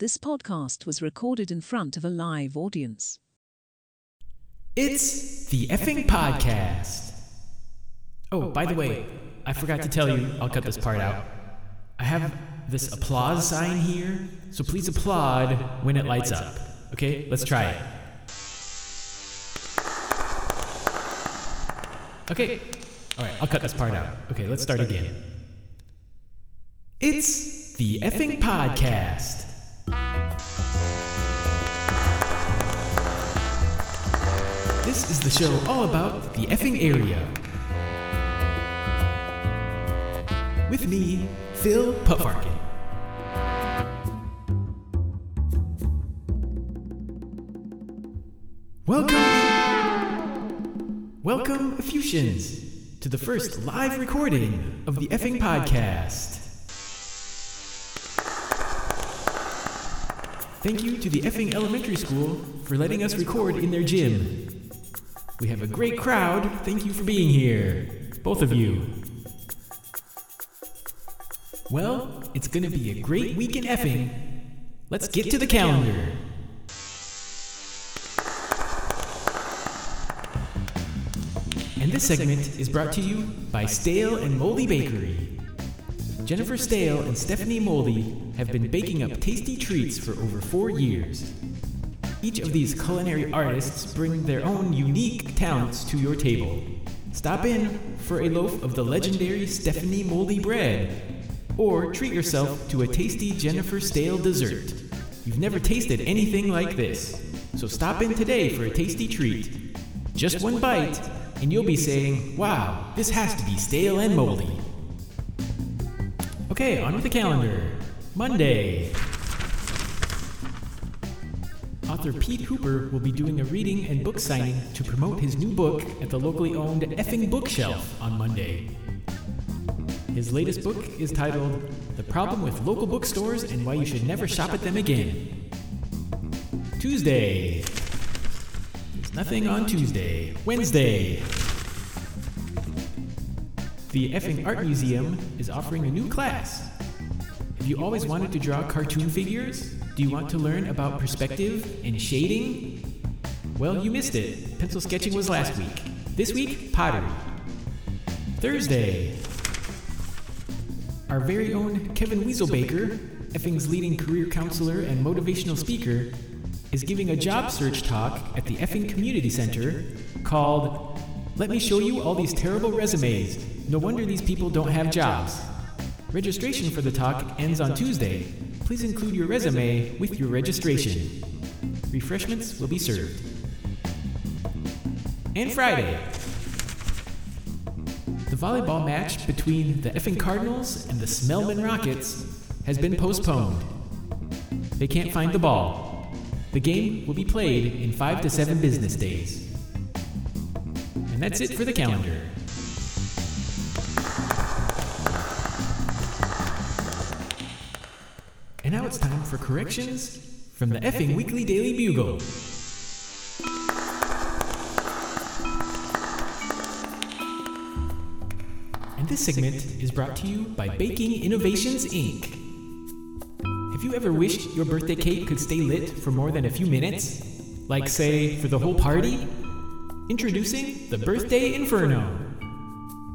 This podcast was recorded in front of a live audience. It's the effing podcast. Oh, oh by the way, I forgot to tell you, I'll cut this part out. I have this applause sign here, so please applaud when it lights up. Okay, let's try it. Okay, alright, I'll cut this part out. Okay, let's start again. It's the effing podcast. This is the show all about the effing area. With me, Phil Puttfarken. Welcome, welcome, Effusions, to the first live recording of the effing podcast. Thank you to the effing elementary school for letting us record in their gym. We have a great crowd. Thank you for being here, both of you. Well, it's going to be a great week in effing. Let's get to the calendar. And this segment is brought to you by Stail and Moldey Bakery. Jennifer Stail and Stephanie Moldey have been baking up tasty treats for over four years. Each of these culinary artists bring their own unique talents to your table. Stop in for a loaf of the legendary Stephanie Moldey bread, or treat yourself to a tasty Jennifer Stail dessert. You've never tasted anything like this, so stop in today for a tasty treat. Just one bite, and you'll be saying, Wow, this has to be stale and moldy. Okay, on with the calendar. Monday. Author Pete Hooper will be doing a reading and book signing to promote his new book at the locally owned Effing Bookshelf on Monday. His latest book is titled The Problem with Local Bookstores and Why You Should Never Shop at Them Again. Tuesday. There's nothing on Tuesday. Wednesday. The Effing Art Museum is offering a new class. Have you always wanted to draw cartoon figures? Do you want to learn about perspective and shading? Well, you missed it. Pencil sketching was last week. This week, pottery. Thursday. Our very own Kevin Weaselbaker, Effing's leading career counselor and motivational speaker, is giving a job search talk at the Effing Community Center called Let Me Show You All These Terrible Resumes. No wonder these people don't have jobs. Registration for the talk ends on Tuesday. Please include your resume with your registration. Refreshments will be served. And Friday. The volleyball match between the effing Cardinals and the Smellman Rockets has been postponed. They can't find the ball. The game will be played in five to seven business days. And that's it for the calendar. It's time for corrections from the effing Weekly Daily Bugle. And this segment is brought to you by Baking Innovations Inc. Have you ever wished your birthday cake could stay lit for more than a few minutes? Like, say, for the whole party? Introducing the Birthday Inferno.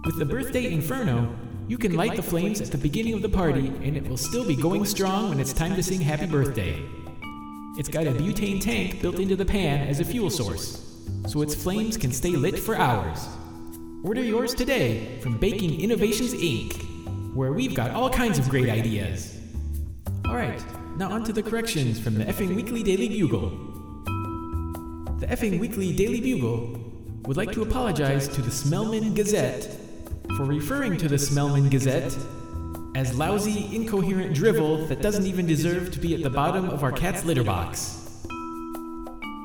With the Birthday Inferno, you can light the flames at the beginning of the party and it will still be going strong when it's time to sing happy birthday. It's got a butane tank built into the pan as a fuel source, so its flames can stay lit for hours. Order yours today from Baking Innovations Inc., where we've got all kinds of great ideas. Alright, now on to the corrections from the Effing Weekly Daily Bugle. The Effing Weekly Daily Bugle would like to apologize to the Smellman Gazette for referring to the Smellman Gazette as lousy, incoherent drivel that doesn't even deserve to be at the bottom of our cat's litter box.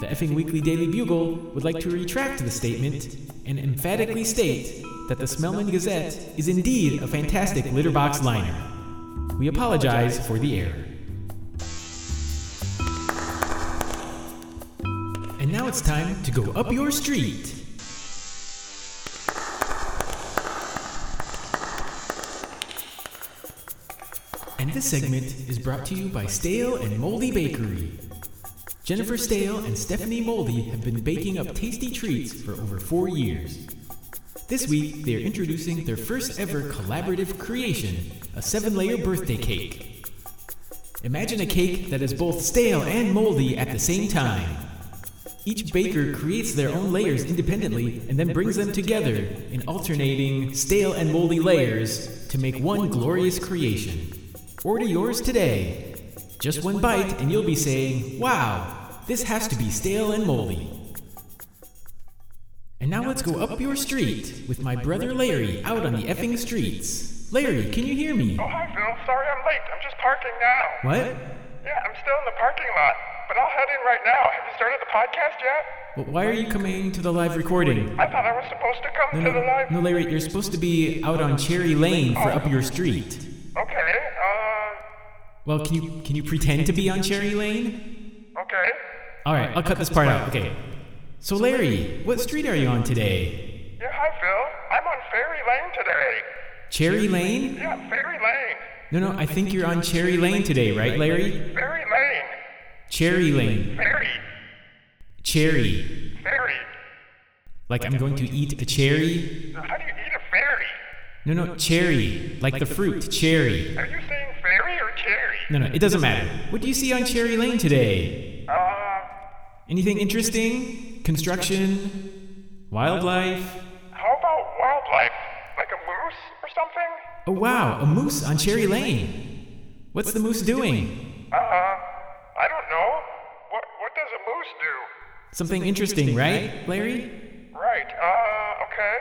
The Effing Weekly Daily Bugle would like to retract the statement and emphatically state that the Smellman Gazette is indeed a fantastic litter box liner. We apologize for the error. And now it's time to go up your street. And this segment is brought to you by Stail and Moldey Bakery. Jennifer Stail and Stephanie Moldey have been baking up tasty treats for over four years. This week, they are introducing their first ever collaborative creation a seven layer birthday cake. Imagine a cake that is both stale and moldy at the same time. Each baker creates their own layers independently and then brings them together in alternating stale and moldy layers to make one glorious creation. Order yours today. Just one bite, and you'll be saying, Wow, this has to be stale and moldy. And now let's go up your street with my brother Larry out on the effing streets. Larry, can you hear me? Oh, hi, Phil. Sorry I'm late. I'm just parking now. What? Yeah, I'm still in the parking lot, but I'll head in right now. Have you started the podcast yet? Well, why are you coming to the live recording? I thought I was supposed to come No, to the no, live. no, Larry, you're supposed to be out on Cherry Lane for oh. up your street. Well, can you can you pretend to be on Cherry Lane? okay. All right, I'll cut this part out. Okay. So, Larry, what street are you on today? Yeah, hi, Phil. I'm on Ferry Lane today. Cherry Lane? Yeah, Ferry Lane. No, no, I think you're on Cherry Lane today, right, Larry? Ferry Lane. Cherry Lane. Ferry. Cherry. Ferry. Like I'm going to eat a cherry? How do you eat a ferry? No, no, cherry. Like the fruit, cherry. Are you No, no, it doesn't matter. What do you see on Cherry Lane today? Uh, Anything interesting? Construction? Wildlife? how about wildlife? Like a moose or something? Oh, wow, a moose on Cherry Lane. What's the moose doing? Uh, I don't know. What, what does a moose do? Something interesting, right, Larry? Right. Uh, okay.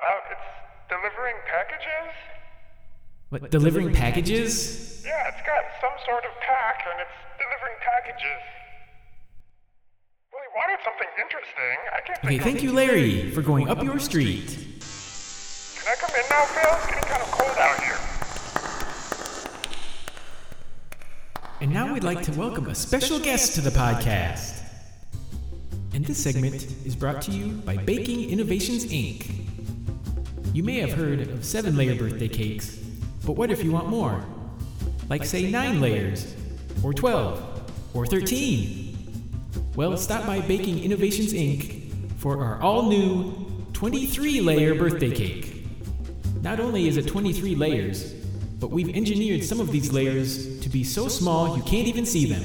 Uh, it's delivering packages? What, delivering packages? Yeah, it's got some sort of pack and it's delivering packages. Well, he wanted something interesting. I can't Okay, thank you, Larry, for going up your street. of... Can I come in now, Phil? It's getting kind of cold out here. And now we'd like to welcome a special guest to the podcast. And this segment is brought to you by Baking Innovations Inc. You may have heard of seven layer birthday cakes, but what if you want more? Like, say, nine layers, or 12, or 13. Well, stop by Baking Innovations Inc. for our all new 23 layer birthday cake. Not only is it 23 layers, but we've engineered some of these layers to be so small you can't even see them.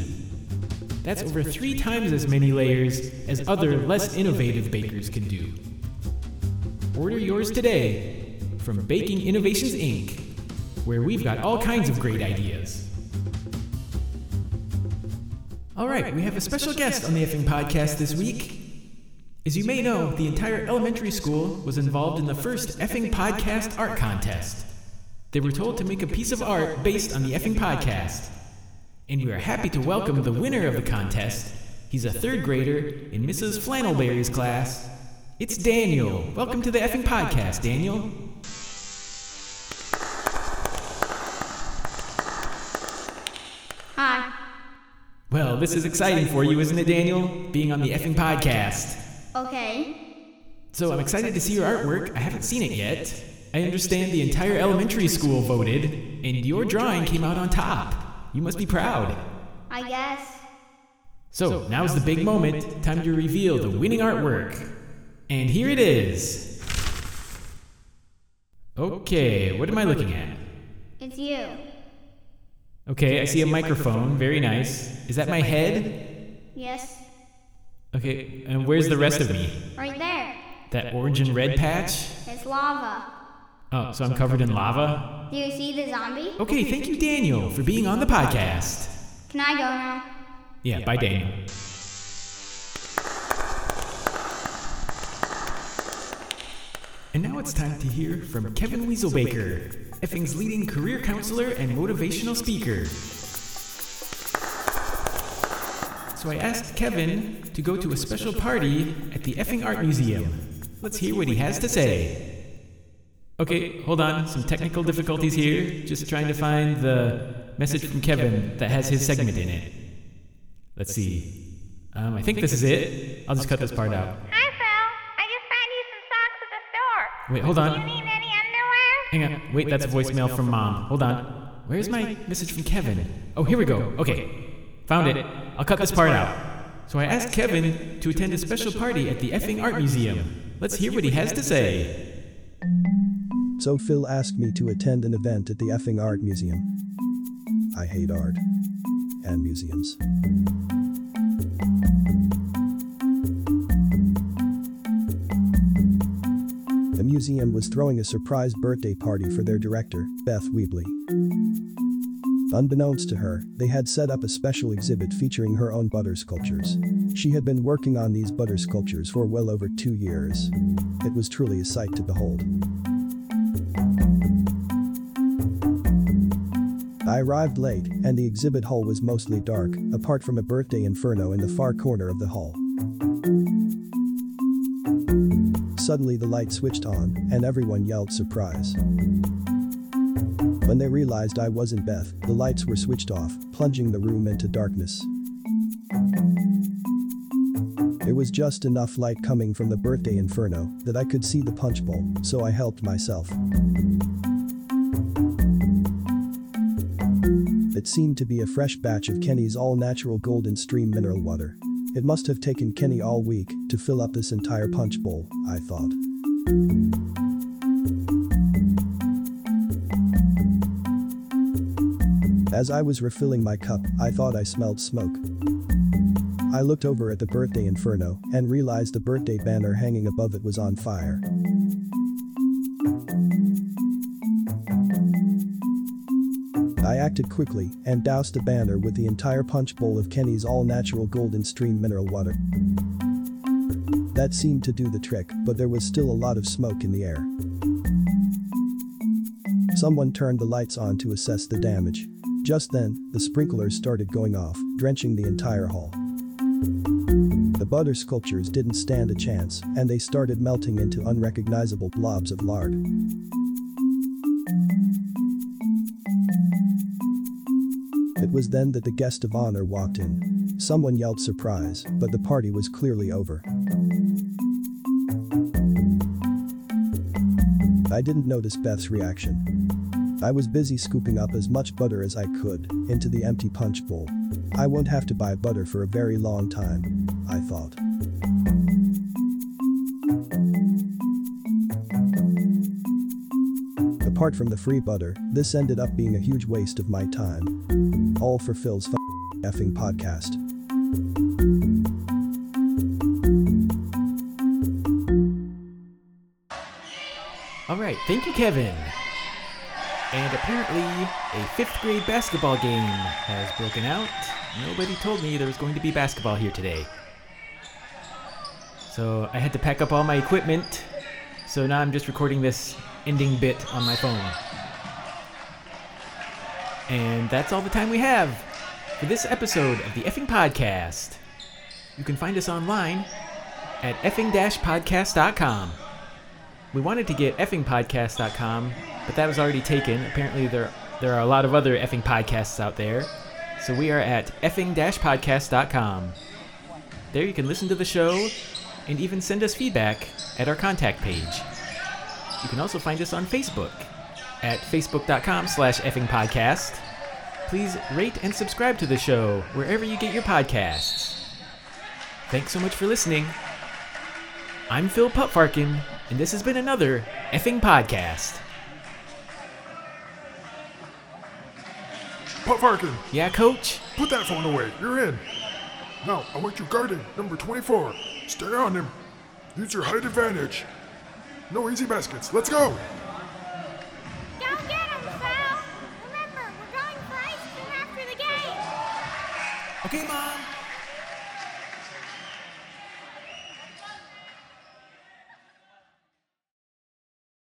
That's over three times as many layers as other less innovative bakers can do. Order yours today from Baking Innovations Inc., where we've got all kinds of great ideas. All right, we have a special guest on the Effing Podcast this week. As you may know, the entire elementary school was involved in the first Effing Podcast Art Contest. They were told to make a piece of art based on the Effing Podcast. And we are happy to welcome the winner of the contest. He's a third grader in Mrs. Flannelberry's class. It's Daniel. Welcome to the Effing Podcast, Daniel. Hi. Well, this is exciting for you, isn't it, Daniel? Being on the Effing Podcast. Okay. So I'm excited to see your artwork. I haven't seen it yet. I understand the entire elementary school voted, and your drawing came out on top. You must be proud. I guess. So now's the big moment. Time to reveal the winning artwork. And here it is. Okay, what am I looking at? It's you. Okay, I see a microphone. Very nice. Is that my head? Yes. Okay, and where's the rest of me? Right there. That orange and red patch? It's lava. Oh, so I'm oh, covered in lava? Do you see the zombie? Okay, thank you, Daniel, for being on the podcast. Can I go now? Yeah, bye, Daniel. And now it's time to hear from Kevin Weaselbaker, Effing's leading career counselor and motivational speaker. So I asked Kevin to go to a special party at the Effing Art Museum. Let's hear what he has to say. Okay, hold on. Some technical difficulties here. Just trying to find the message from Kevin that has his segment in it. Let's see. Um, I think this is it. I'll just cut this part out. Hi, Phil. I just found you some socks at the store. Wait, hold on. Hang on. Wait, that's a voicemail from mom. Hold on. Where's my message from Kevin? Oh, here we go. Okay. Found it. I'll cut this part out. So I asked Kevin to attend a special party at the effing art museum. Let's hear what he has to say. So Phil asked me to attend an event at the effing art museum. I hate art and museums. The museum was throwing a surprise birthday party for their director, Beth Weebly. Unbeknownst to her, they had set up a special exhibit featuring her own butter sculptures. She had been working on these butter sculptures for well over two years. It was truly a sight to behold. I arrived late, and the exhibit hall was mostly dark, apart from a birthday inferno in the far corner of the hall. Suddenly, the light switched on, and everyone yelled surprise. When they realized I wasn't Beth, the lights were switched off, plunging the room into darkness. There was just enough light coming from the birthday inferno that I could see the punch bowl, so I helped myself. It seemed to be a fresh batch of Kenny's all natural golden stream mineral water. It must have taken Kenny all week to fill up this entire punch bowl, I thought. As I was refilling my cup, I thought I smelled smoke. I looked over at the birthday inferno and realized the birthday banner hanging above it was on fire. I acted quickly and doused the banner with the entire punch bowl of Kenny's all natural golden stream mineral water. That seemed to do the trick, but there was still a lot of smoke in the air. Someone turned the lights on to assess the damage. Just then, the sprinklers started going off, drenching the entire hall. The butter sculptures didn't stand a chance, and they started melting into unrecognizable blobs of lard. It was then that the guest of honor walked in. Someone yelled surprise, but the party was clearly over. I didn't notice Beth's reaction. I was busy scooping up as much butter as I could into the empty punch bowl. I won't have to buy butter for a very long time, I thought. Apart from the free butter, this ended up being a huge waste of my time. All for Phil's effing podcast. All right, thank you, Kevin. And apparently, a fifth grade basketball game has broken out. Nobody told me there was going to be basketball here today. So I had to pack up all my equipment. So now I'm just recording this ending bit on my phone. And that's all the time we have for this episode of the Effing Podcast. You can find us online at effing-podcast.com. We wanted to get effingpodcast.com, but that was already taken. Apparently, there there are a lot of other effing podcasts out there. So we are at effing-podcast.com. There you can listen to the show and even send us feedback at our contact page. You can also find us on Facebook at facebook.com slash effingpodcast. Please rate and subscribe to the show wherever you get your podcasts. Thanks so much for listening. I'm Phil Puttfarken, and this has been another effing podcast. Puttfarken, Yeah, coach? put that phone away. You're in. Now, I want you guarding number 24. Stay on him. Use your height advantage. No easy baskets. Let's. Go Sal. Remember,